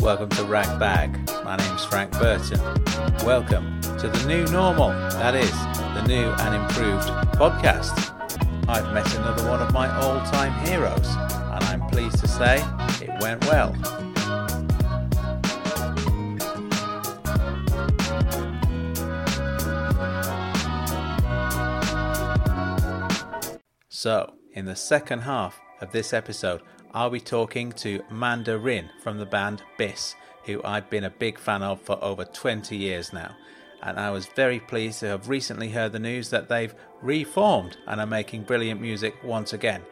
Welcome to Ragbag. My name's Frank Burton. Welcome to the new normal, that is, the new and improved podcast. I've met another one of my all time heroes, and I'm pleased to say it went well. So, in the second half of this episode, I'll be talking to Manda Rin from the band Bis, who I've been a big fan of for over 20 years now. And I was very pleased to have recently heard the news that they've reformed and are making brilliant music once again.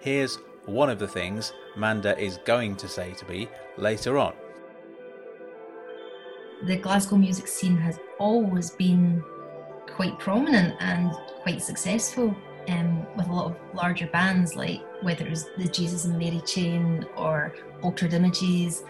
Here's one of the things Manda is going to say to me later on. The Glasgow music scene has always been quite prominent and quite successful um, with a lot of larger bands, like whether it was the Jesus and Mary Chain or Altered Images.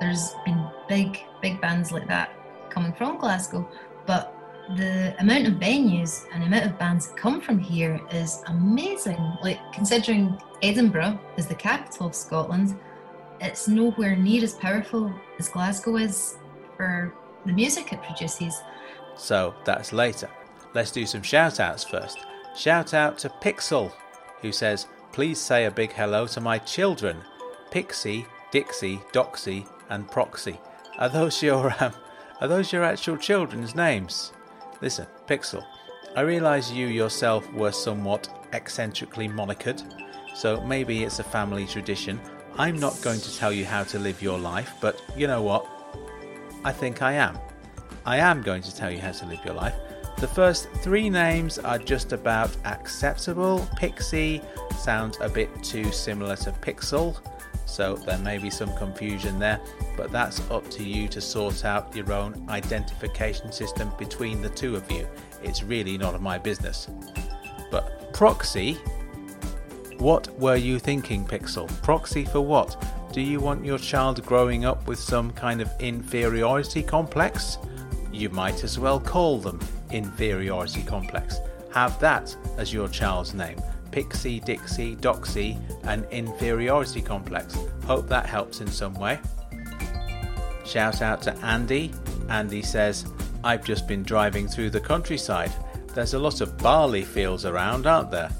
There's been big, big bands like that coming from Glasgow, but the amount of venues and amount of bands that come from here is amazing. Like considering Edinburgh is the capital of Scotland, it's nowhere near as powerful as Glasgow is for the music it produces. So that's later. Let's do some shout outs first. Shout out to Pixel, who says, Please say a big hello to my children, Pixie, Dixie, Doxy, and Proxy. Are those your um, are those your actual children's names? Listen, Pixel, I realise you yourself were somewhat eccentrically monikered, so maybe it's a family tradition. I'm not going to tell you how to live your life, but you know what? I think I am. I am going to tell you how to live your life. The first three names are just about acceptable. Pixie sounds a bit too similar to Pixel, so there may be some confusion there, but that's up to you to sort out your own identification system between the two of you. It's really none of my business. But Proxy, what were you thinking, Pixel? Proxy for what? Do you want your child growing up with some kind of inferiority complex? You might as well call them inferiority complex. Have that as your child's name. Pixie, Dixie, Doxy, and inferiority complex. Hope that helps in some way. Shout out to Andy. Andy says, I've just been driving through the countryside. There's a lot of barley fields around, aren't there?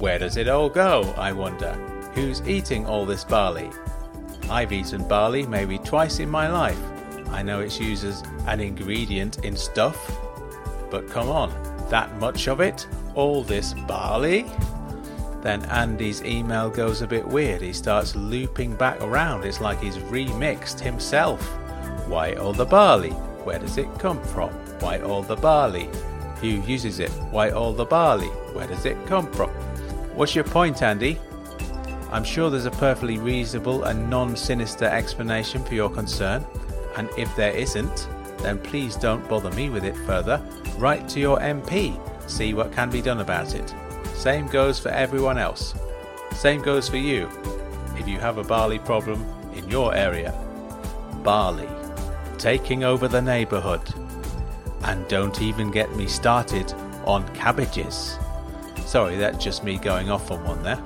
Where does it all go, I wonder? Who's eating all this barley? I've eaten barley maybe twice in my life. I know it's used as an ingredient in stuff, but come on, that much of it? All this barley? Then Andy's email goes a bit weird. He starts looping back around. It's like he's remixed himself. Why all the barley? Where does it come from? Why all the barley? Who uses it? Why all the barley? Where does it come from? What's your point, Andy? I'm sure there's a perfectly reasonable and non sinister explanation for your concern, and if there isn't, then please don't bother me with it further. Write to your MP, see what can be done about it. Same goes for everyone else. Same goes for you. If you have a barley problem in your area, barley taking over the neighbourhood. And don't even get me started on cabbages. Sorry, that's just me going off on one there.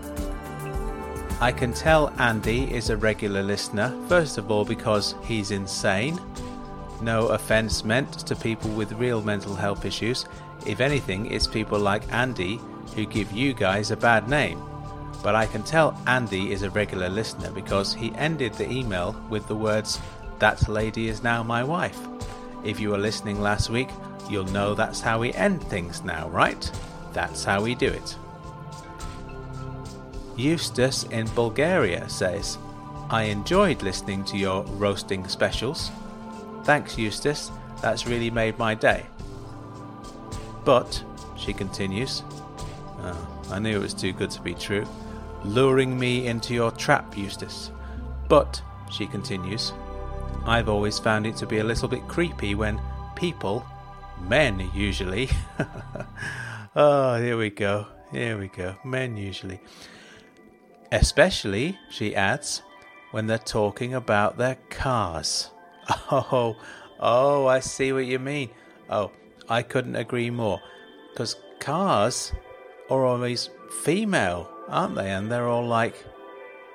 I can tell Andy is a regular listener, first of all because he's insane, no offence meant to people with real mental health issues. If anything, it's people like Andy who give you guys a bad name. But I can tell Andy is a regular listener because he ended the email with the words, That lady is now my wife. If you were listening last week, you'll know that's how we end things now, right? That's how we do it. Eustace in Bulgaria says, I enjoyed listening to your roasting specials. Thanks, Eustace. That's really made my day. But, she continues, I knew it was too good to be true, luring me into your trap, Eustace. But, she continues, I've always found it to be a little bit creepy when people, men usually, oh, here we go, Here we go. Men usually. Especially, she adds, when they're talking about their cars. Oh, oh, I see what you mean. Oh, I couldn't agree more. Because cars are always female, aren't they? And they're all like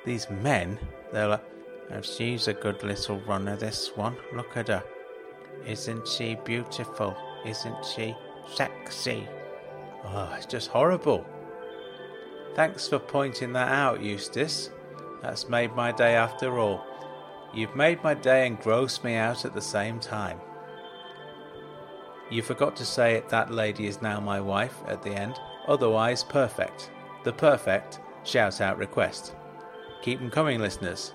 these men. They're like, oh, she's a good little runner, this one. Look at her. Isn't she beautiful? Isn't she sexy? Oh, it's just horrible. Thanks for pointing that out, Eustace. That's made my day after all. You've made my day and grossed me out at the same time. You forgot to say it, that lady is now my wife at the end. Otherwise, perfect. The perfect shout out request. Keep them coming, listeners.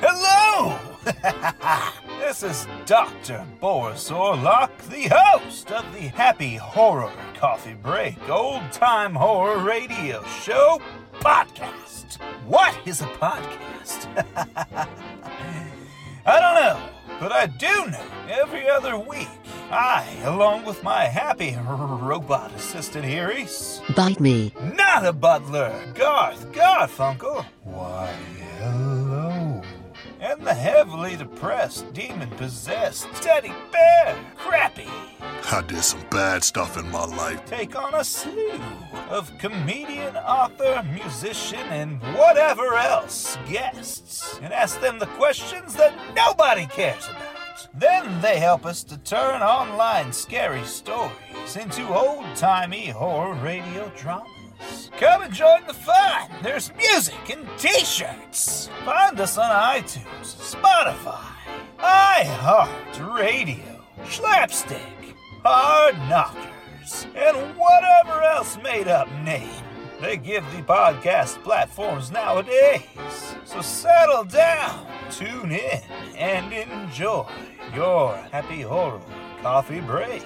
Hello! this is Dr. Boris Orlock, the host of the Happy Horror Coffee Break Old Time Horror Radio Show podcast. What is a podcast? I don't know, but I do know every other week I, along with my happy robot assistant here, is Bite me. not a butler, Garth Garfunkel. Why, hello. And the heavily depressed, demon possessed teddy bear, Crappy, I did some bad stuff in my life. take on a slew of comedian, author, musician, and whatever else guests and ask them the questions that nobody cares about. Then they help us to turn online scary stories into old timey horror radio dramas. Come and join the fun. There's music and t-shirts. Find us on iTunes, Spotify, iHeart Radio, Slapstick, Hard Knockers, and whatever else made up name they give the podcast platforms nowadays. So settle down, tune in, and enjoy your happy horror coffee break.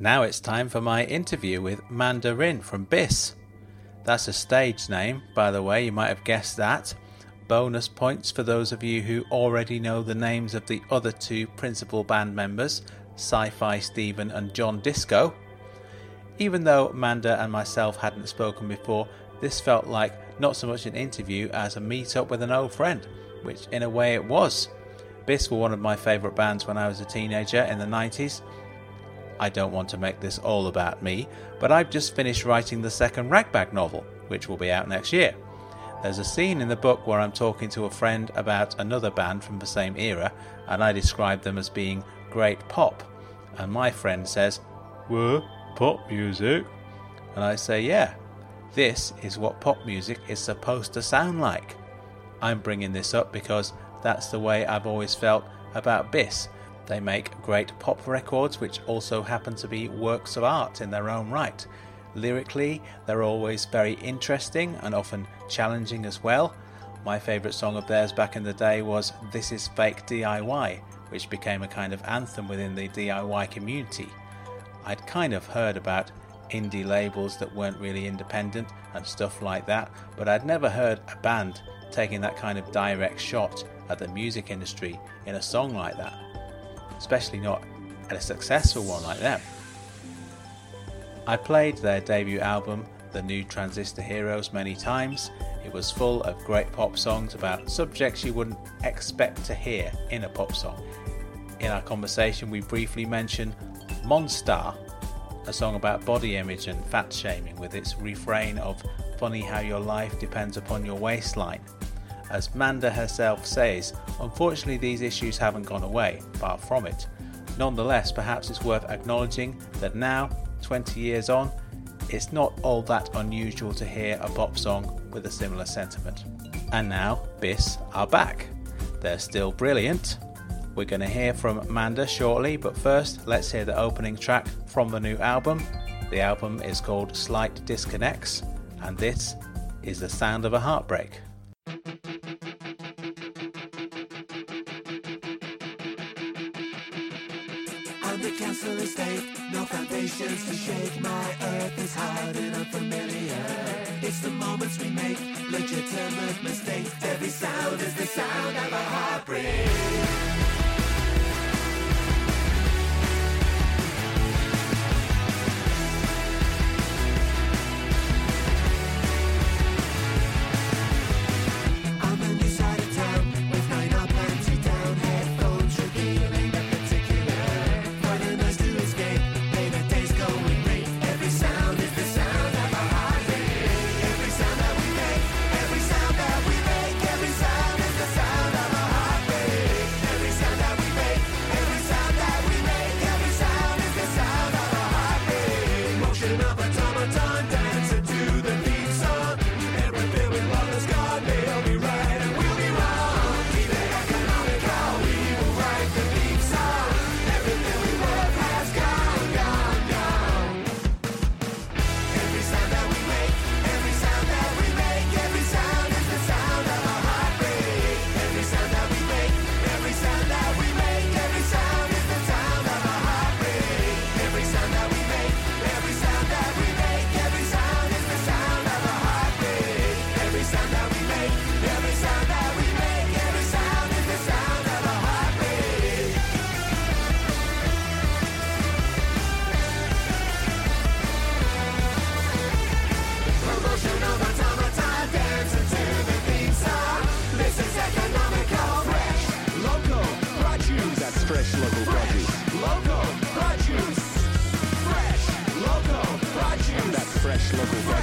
Now it's time for my interview with Manda Rin from BIS. That's a stage name, by the way, you might have guessed that. Bonus points for those of you who already know the names of the other two principal band members, Sci Fi Steven and John Disco. Even though Manda and myself hadn't spoken before, this felt like not so much an interview as a meet up with an old friend, which in a way it was. BIS were one of my favourite bands when I was a teenager in the 90s. I don't want to make this all about me, but I've just finished writing the second Ragbag novel, which will be out next year. There's a scene in the book where I'm talking to a friend about another band from the same era, and I describe them as being great pop. And my friend says, What? Pop music? And I say, Yeah, this is what pop music is supposed to sound like. I'm bringing this up because that's the way I've always felt about Bis. They make great pop records, which also happen to be works of art in their own right. Lyrically, they're always very interesting and often challenging as well. My favourite song of theirs back in the day was This Is Fake DIY, which became a kind of anthem within the DIY community. I'd kind of heard about indie labels that weren't really independent and stuff like that, but I'd never heard a band taking that kind of direct shot at the music industry in a song like that, especially not at a successful one like them. I played their debut album, The New Transistor Heroes, many times. It was full of great pop songs about subjects you wouldn't expect to hear in a pop song. In our conversation, we briefly mentioned Monstar, a song about body image and fat shaming, with its refrain of Funny how your life depends upon your waistline. As Manda herself says, unfortunately, these issues haven't gone away, far from it. Nonetheless, perhaps it's worth acknowledging that now, 20 years on, it's not all that unusual to hear a pop song with a similar sentiment. And now, Bis are back. They're still brilliant. We're going to hear from Manda shortly, but first, let's hear the opening track from the new album. The album is called Slight Disconnects, and this is the sound of a heartbreak. local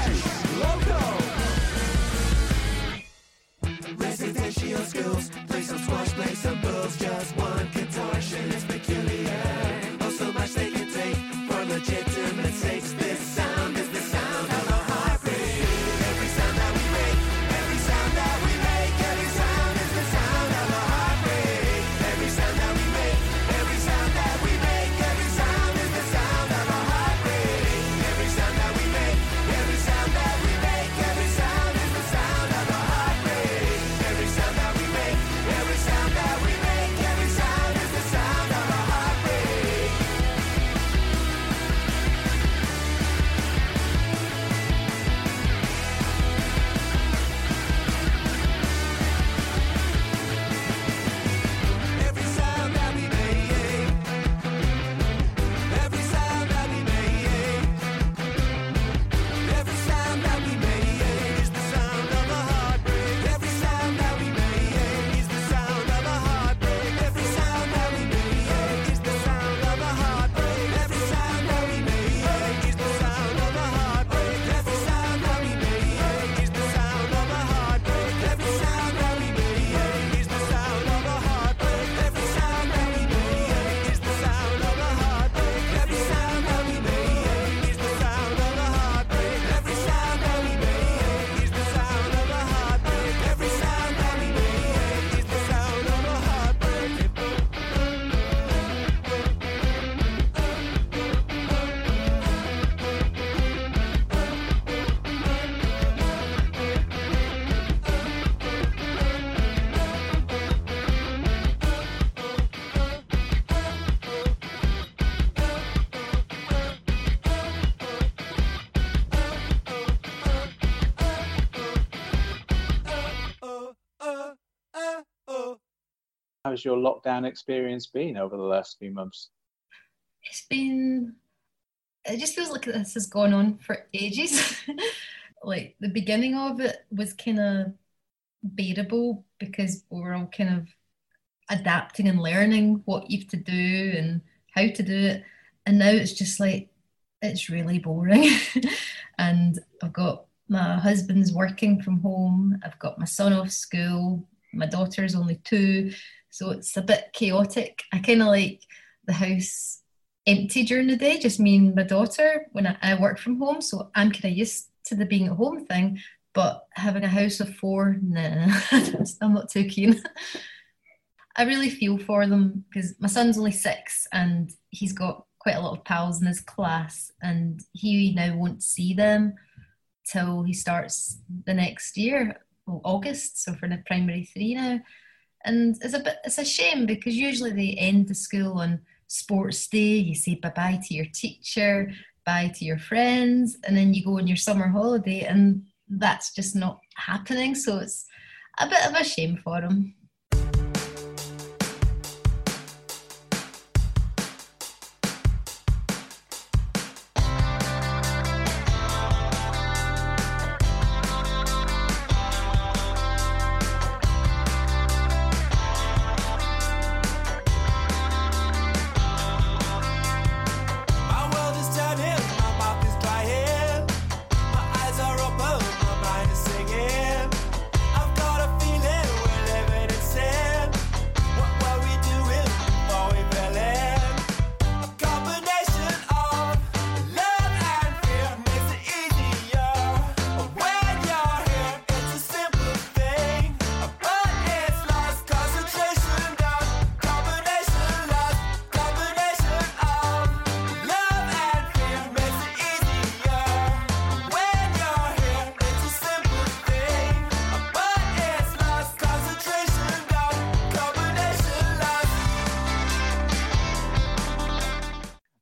how's your lockdown experience been over the last few months? It's been, it just feels like this has gone on for ages. like the beginning of it was kind of bearable because we were all kind of adapting and learning what you've to do and how to do it. And now it's just like, it's really boring. and I've got my husband's working from home, I've got my son off school, my daughter's only two. So it's a bit chaotic. I kind of like the house empty during the day, just me and my daughter when I, I work from home. So I'm kind of used to the being at home thing, but having a house of four, nah, I'm not too keen. I really feel for them because my son's only six and he's got quite a lot of pals in his class, and he now won't see them till he starts the next year, well, August. So for the primary three now and it's a bit it's a shame because usually they end the school on sports day. You say bye bye to your teacher bye to your friends and then you go on your summer holiday and that's just not happening. So it's a bit of a shame for them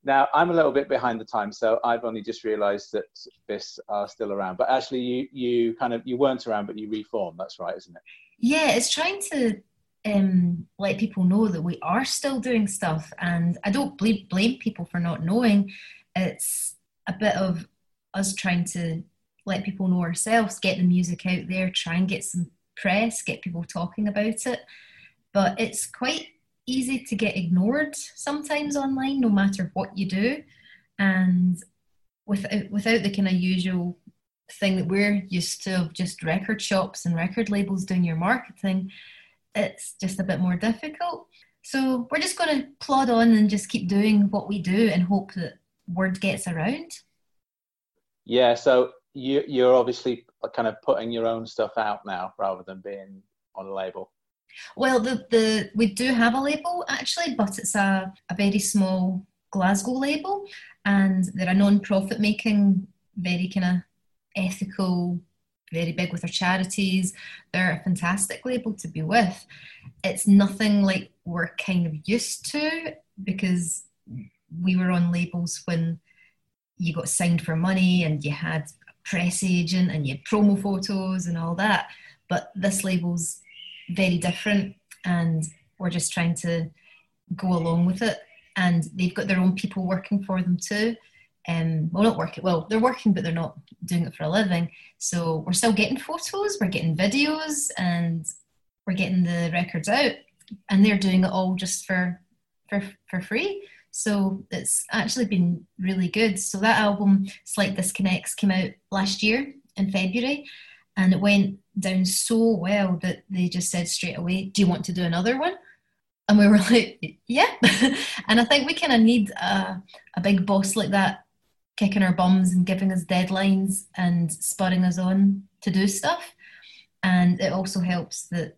Now, I'm a little bit behind the time, so I've only just realised that Bis are still around. But actually, you you kind of you weren't around, but you reformed. That's right, isn't it? Yeah, it's trying to um, let people know that we are still doing stuff, and I don't blame, blame people for not knowing. It's a bit of us trying to let people know ourselves, get the music out there, try and get some press, get people talking about it. But it's quite easy to get ignored sometimes online, no matter what you do, and without uh, without the kind of usual thing that we're used to of just record shops and record labels doing your marketing, it's just a bit more difficult. So we're just going to plod on and just keep doing what we do and hope that word gets around. Yeah. So you you're obviously kind of putting your own stuff out now rather than being on a label. Well, the, the we do have a label actually, but it's a, a very small Glasgow label, and they're a non-profit making, very kind of ethical, very big with their charities. They're a fantastic label to be with. It's nothing like we're kind of used to because we were on labels when you got signed for money and you had a press agent and you had promo photos and all that. But this label's very different and we're just trying to go along with it. And they've got their own people working for them too. Um, well, not working. Well, they're working, but they're not doing it for a living. So we're still getting photos, we're getting videos, and we're getting the records out. And they're doing it all just for for for free. So it's actually been really good. So that album, Slight Disconnects, came out last year in February, and it went down so well that they just said straight away, "Do you want to do another one?" And we were like, "Yeah." and I think we kind of need a, a big boss like that kicking our bums and giving us deadlines and spurring us on to do stuff. And it also helps that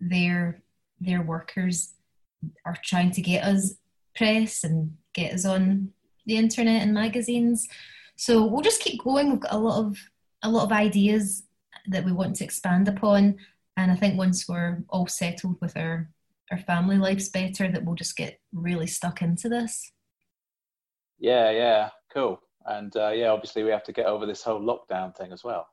their their workers are trying to get us press and get us on the internet and magazines. So we'll just keep going. We've got a lot of a lot of ideas that we want to expand upon. And I think once we're all settled with our our family lives better, that we'll just get really stuck into this. Yeah. Yeah. Cool. And uh, yeah, obviously we have to get over this whole lockdown thing as well.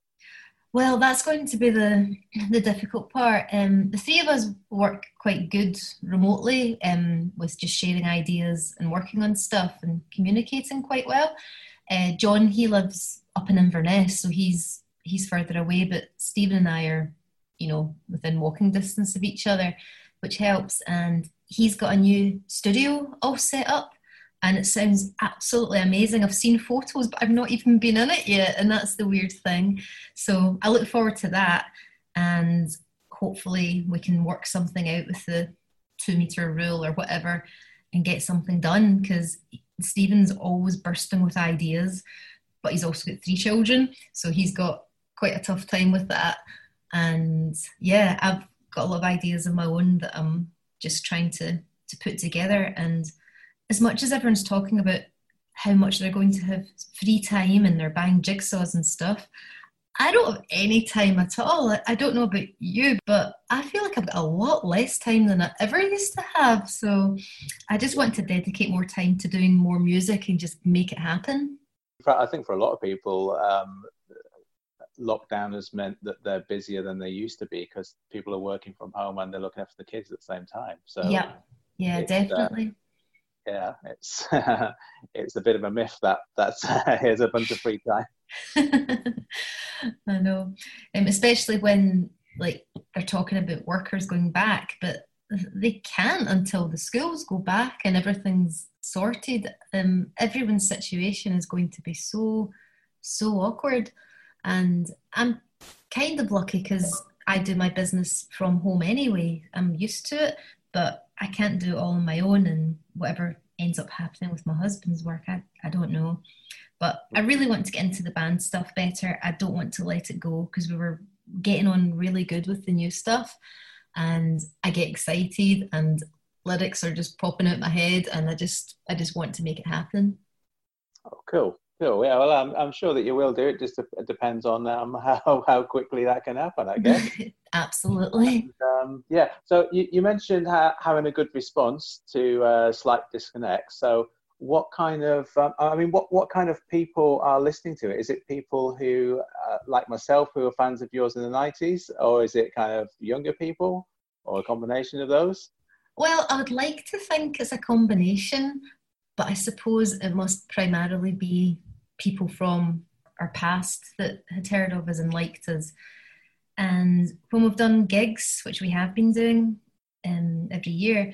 Well, that's going to be the the difficult part. Um, the three of us work quite good remotely, um, with just sharing ideas and working on stuff and communicating quite well. Uh, John, he lives up in Inverness, so he's he's further away. But Stephen and I are, you know, within walking distance of each other, which helps. And he's got a new studio all set up, and it sounds absolutely amazing. I've seen photos, but I've not even been in it yet, and that's the weird thing. So I look forward to that, and hopefully we can work something out with the two meter rule or whatever, and get something done. Because Stephen's always bursting with ideas, but he's also got three children, so he's got quite a tough time with that. And yeah, I've got a lot of ideas of my own that I'm just trying to to put together and as much as everyone's talking about how much they're going to have free time and they're buying jigsaws and stuff, I don't have any time at all. I- don't know about you, but I feel like I've got a lot less time than I ever used to have. So I just want to dedicate more time to doing more music and just make it happen. I think for a lot of people, um, lockdown has meant that they're busier than they used to be because people are working from home and they're looking after the kids at the same time. So yeah, yeah, uh, definitely. yeah, it's it's a bit of a myth that that's here's a bunch of free time. I know, um, especially when like they're talking about workers going back, but they can't until the schools go back and everything's sorted. Um, everyone's situation is going to be so so awkward, and I'm kind of lucky because I do my business from home anyway. I'm used to it, but I can't do it all on my own, and whatever ends up happening with my husband's work, I, I don't know. But I really want to get into the band stuff better. I don't want to let it go because we were getting on really good with the new stuff. And I get excited and lyrics are just popping out my head and I just I just want to make it happen. Oh, cool, cool. Yeah, well, I'm I'm sure that you will do it. Just it depends on um, how how quickly that can happen, I guess. Absolutely. um, yeah. So you, you mentioned ha- having a good response to uh, slight disconnect. So what kind of um, I mean, what what kind of people are listening to it? Is it people who, uh, like myself, who are fans of yours in the '90s, or is it kind of younger people, or a combination of those? Well, I would like to think it's a combination, but I suppose it must primarily be people from our past that had heard of us and liked us. And when we've done gigs, which we have been doing um, every year,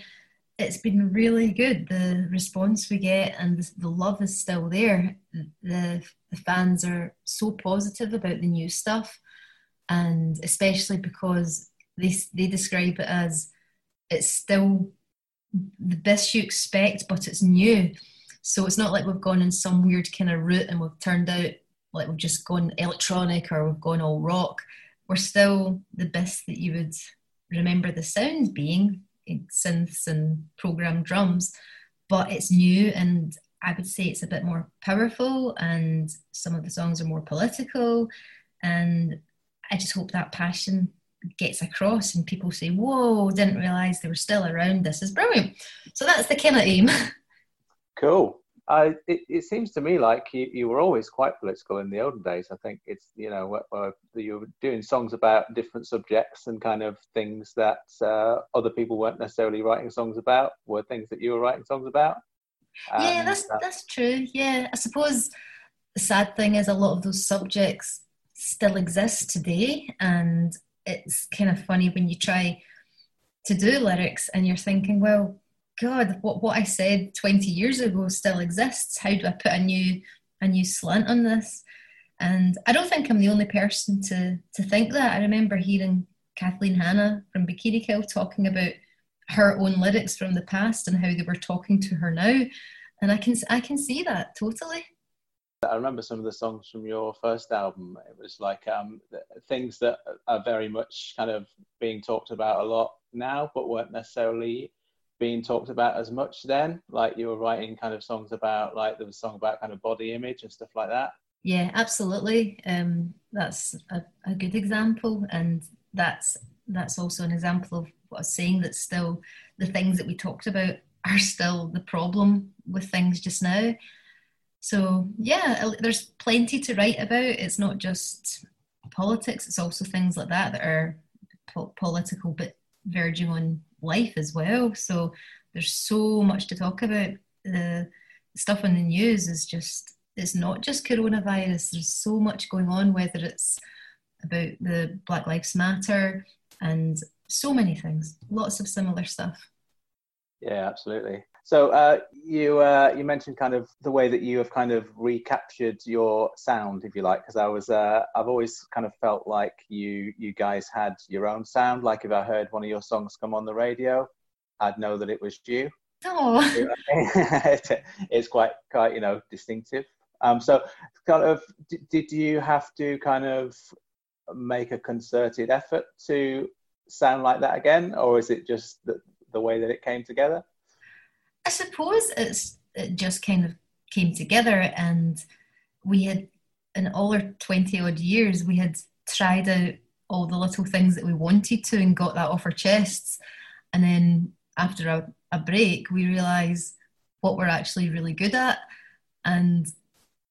it's been really good. The response we get and the, the love is still there. The, the fans are so positive about the new stuff, and especially because they, they describe it as it's still the best you expect, but it's new. So it's not like we've gone in some weird kind of route and we've turned out like we've just gone electronic or we've gone all rock. We're still the best that you would remember the sound being synths and programmed drums, but it's new and I would say it's a bit more powerful and some of the songs are more political. And I just hope that passion gets across and people say, Whoa, didn't realize they were still around. This is brilliant. So that's the kind of aim. Cool. I, it, it seems to me like you, you were always quite political in the olden days. I think it's, you know, uh, you were doing songs about different subjects and kind of things that uh, other people weren't necessarily writing songs about were things that you were writing songs about. yeah, that's that- that's true. Yeah, I suppose the sad thing is a lot of those subjects still exist today, and it's kind of funny when you try to do lyrics and you're thinking, well, God, what what I said twenty years ago still exists. How do I put a new a new slant on this? And I don't think I'm the only person to to think that. I remember hearing Kathleen Hanna from Bikini Kill talking about her own lyrics from the past and how they were talking to her now and I can I can see that totally. I remember some of the songs from your first album. It was like um, things that are very much kind of being talked about a lot now, but weren't necessarily being talked about as much then. Like you were writing kind of songs about, like there was a song about kind of body image and stuff like that. Yeah, absolutely. Um, that's a, a good example, and that's that's also an example of what I was saying. That still the things that we talked about are still the problem with things just now. So yeah, there's plenty to write about. It's not just politics; it's also things like that that are po- political, but verging on life as well. So there's so much to talk about. The stuff on the news is just it's not just coronavirus. There's so much going on, whether it's about the Black Lives Matter and so many things. Lots of similar stuff. Yeah, absolutely. So uh, you uh, you mentioned kind of the way that you have kind of recaptured your sound, if you like, because I was uh, I've always kind of felt like you you guys had your own sound. Like if I heard one of your songs come on the radio, I'd know that it was you. Oh, it's quite quite you know distinctive. Um, so kind of did you have to kind of make a concerted effort to sound like that again, or is it just the, the way that it came together? I suppose it's it just kind of came together, and we had in all our twenty odd years we had tried out all the little things that we wanted to and got that off our chests, and then after a, a break we realised what we're actually really good at, and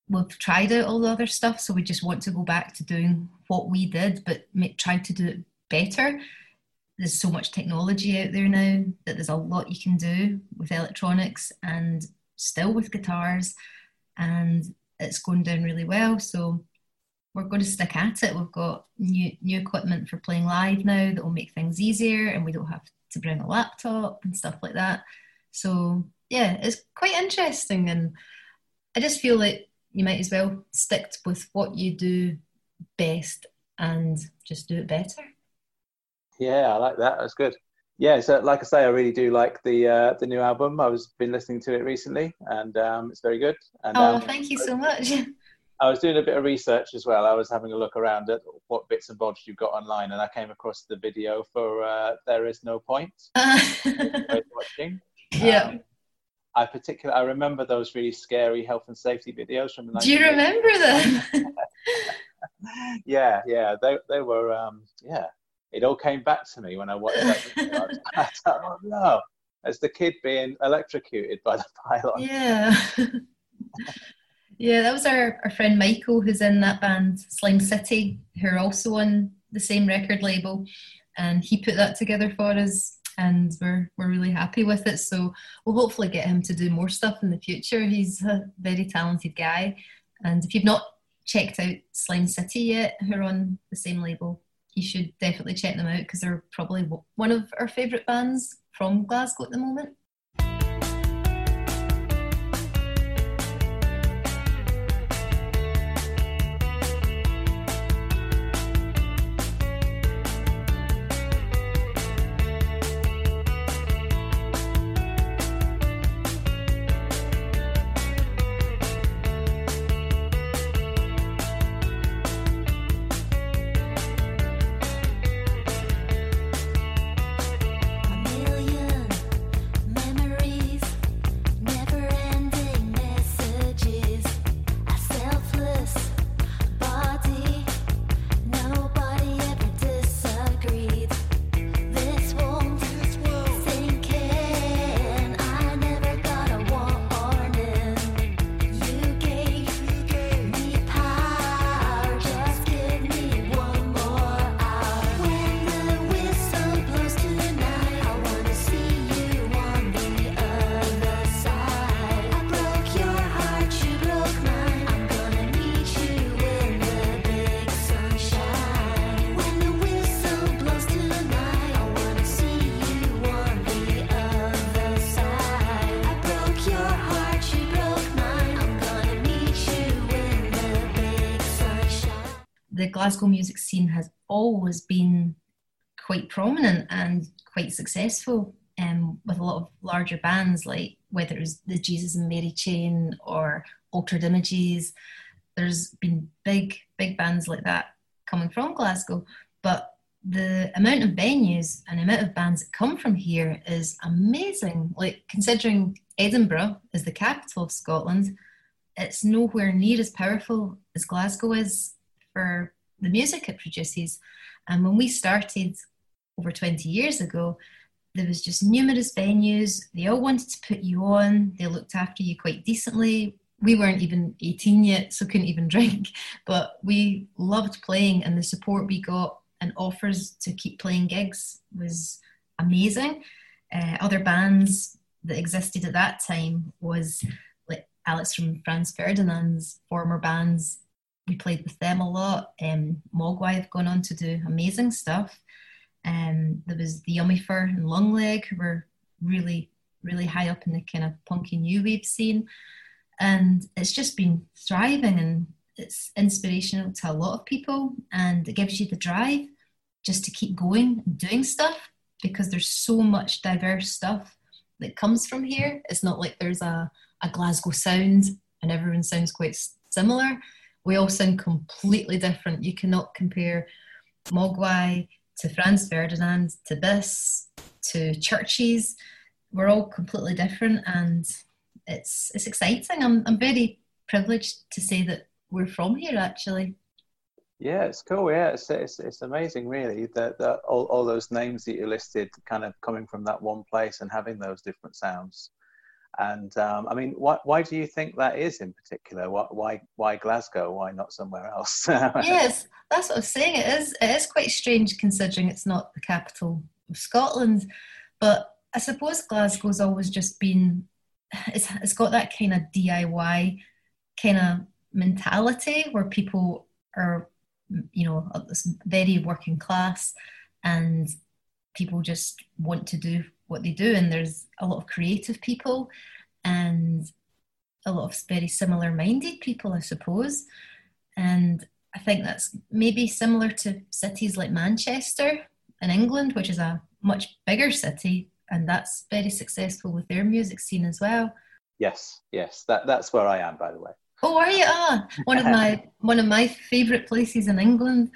we've tried out all the other stuff, so we just want to go back to doing what we did, but make, try to do it better. There's so much technology out there now that there's a lot you can do with electronics and still with guitars, and it's going down really well. So we're going to stick at it. We've got new new equipment for playing live now that will make things easier, and we don't have to bring a laptop and stuff like that. So yeah, it's quite interesting, and I just feel like you might as well stick with what you do best and just do it better. Yeah, I like that. That's good. Yeah, so like I say, I really do like the uh, the new album. I was been listening to it recently, and um, it's very good. And Oh, um, thank you so much. I was doing a bit of research as well. I was having a look around at what bits and bobs you've got online, and I came across the video for uh, "There Is No Point." Worth watching. yeah. Um, I particularly I remember those really scary health and safety videos from the. Do you remember them? yeah, yeah, they they were um, yeah. It all came back to me when I watched that. I was- oh no, as the kid being electrocuted by the pylon. yeah. yeah, that was our, our friend Michael who's in that band Slime City, who are also on the same record label. And he put that together for us and we're we're really happy with it. So we'll hopefully get him to do more stuff in the future. He's a very talented guy. And if you've not checked out Slime City yet, who are on the same label, you should definitely check them out because they're probably one of our favourite bands from Glasgow at the moment. Glasgow music scene has always been quite prominent and quite successful um, with a lot of larger bands, like whether it was the Jesus and Mary Chain or Altered Images. There's been big, big bands like that coming from Glasgow, but the amount of venues and amount of bands that come from here is amazing. Like considering Edinburgh is the capital of Scotland, it's nowhere near as powerful as Glasgow is for the music it produces. And when we started over 20 years ago, there was just numerous venues. They all wanted to put you on. They looked after you quite decently. We weren't even 18 yet, so couldn't even drink. But we loved playing, and the support we got and offers to keep playing gigs was amazing. Uh, other bands that existed at that time was like Alex from Franz Ferdinand's former bands we played with them a lot. Um, Mogwai have gone on to do amazing stuff. Um, there was the Yummy Fur and Lungleg who were really, really high up in the kind of punky new wave scene. And it's just been thriving and it's inspirational to a lot of people and it gives you the drive just to keep going and doing stuff because there's so much diverse stuff that comes from here. It's not like there's a, a Glasgow sound and everyone sounds quite similar we all sound completely different. You cannot compare Mogwai to Franz Ferdinand to Bis to Chvrches. We're all completely different, and it's it's exciting. I'm I'm very privileged to say that we're from here. Actually, Yeah, it's cool. Yeah, it's it's, it's amazing, really, that, that all, all those names that you listed kind of coming from that one place and having those different sounds. And um, I mean, why, why do you think that is in particular? Why, why, why Glasgow? Why not somewhere else? yes, that's what I'm saying. It is it is quite strange considering it's not the capital of Scotland, but I suppose Glasgow's always just been it's it's got that kind of DIY kind of mentality where people are you know very working class and people just want to do what they do and there's a lot of creative people and a lot of very similar minded people i suppose. And i think that's maybe similar to cities like manchester in england which is a much bigger city and that's very successful with their music scene as well. Yes, yes, that, that's where I am, by the way. oh are you? Ah one of my one of my favorite places in england.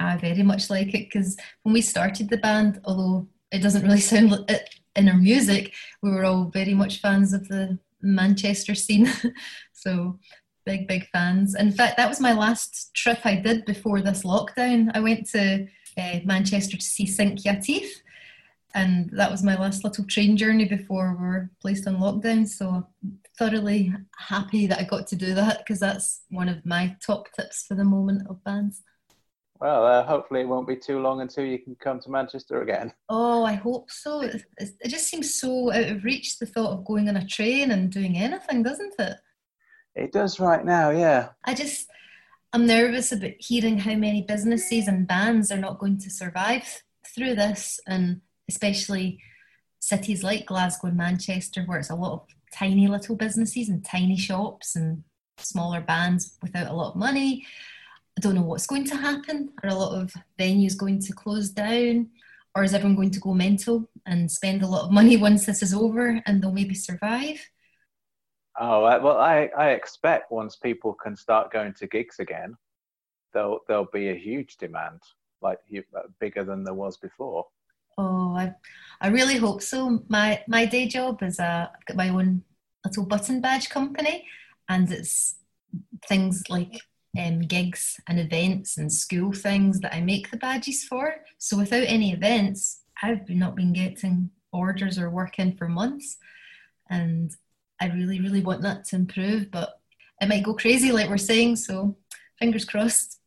I very much like it because when we started the band although it doesn't really sound it in our music we were all very much fans of the manchester scene. So big big fans. In fact that was my last trip i did before this lockdown. I went to uh, manchester to see Sink Ya Teeth and that was my last little train journey before we were placed on lockdown. So thoroughly happy that i got to do that because that's one of my top tips for the moment of bands Well, uh, hopefully it won't be too long until you can come to Manchester again. Oh, I hope so. It, just seems so out of reach, the thought of going on a train and doing anything, doesn't it? It does right now, yeah. I just, I'm nervous about hearing how many businesses and bands are not going to survive through this, and especially cities like Glasgow and Manchester, where it's a lot of tiny little businesses and tiny shops and smaller bands without a lot of money. I don't know what's going to happen. Are a lot of venues going to close down? Or is everyone going to go mental and spend a lot of money once this is over and they'll maybe survive? Oh well, I, I expect once people can start going to gigs again, there'll there'll be a huge demand, like uh, bigger than there was before. Oh, I, I really hope so. My my day job is a I've got my own little button badge company, and it's things like um, gigs and events and school things that I make the badges for. So without any events, I've not been getting orders or work in for months, and I really really want that to improve, but it might go crazy like we're saying. So fingers crossed.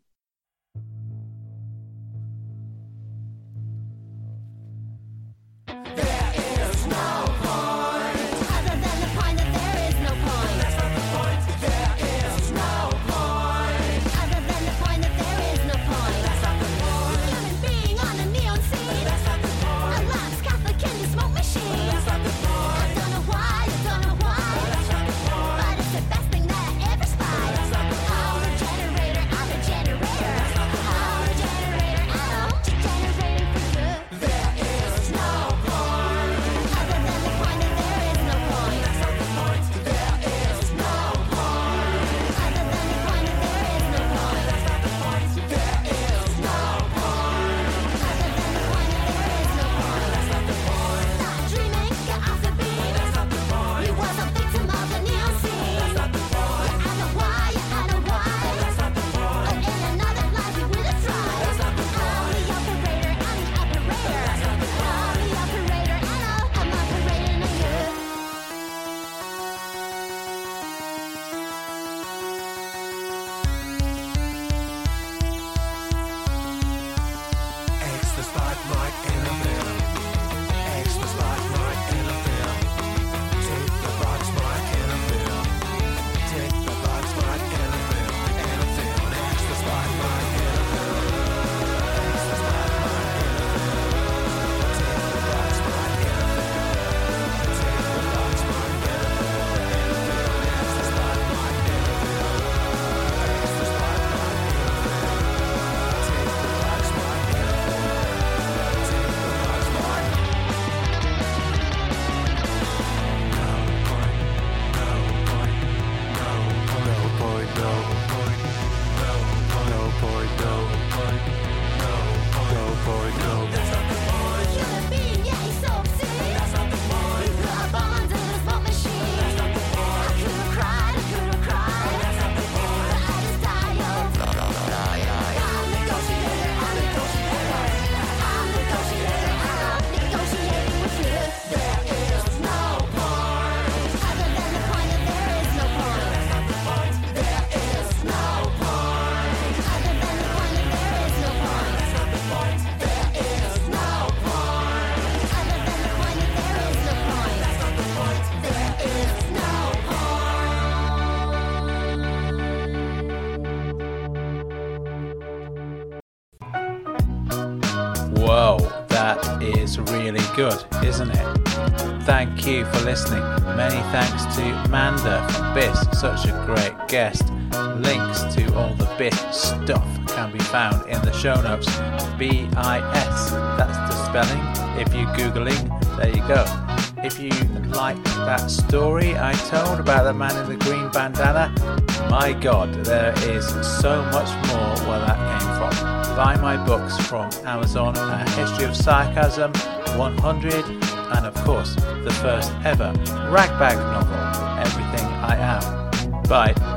Good, isn't it? Thank you for listening. Many thanks to Manda from BIS, such a great guest. Links to all the BIS stuff can be found in the show notes. B I S, that's the spelling. If you're Googling, there you go. If you liked that story I told about the man in the green bandana, my god, there is so much more where that came from. Buy my books from Amazon A History of Sarcasm, 100, and of course, the first ever ragbag novel, Everything I Am. Bye.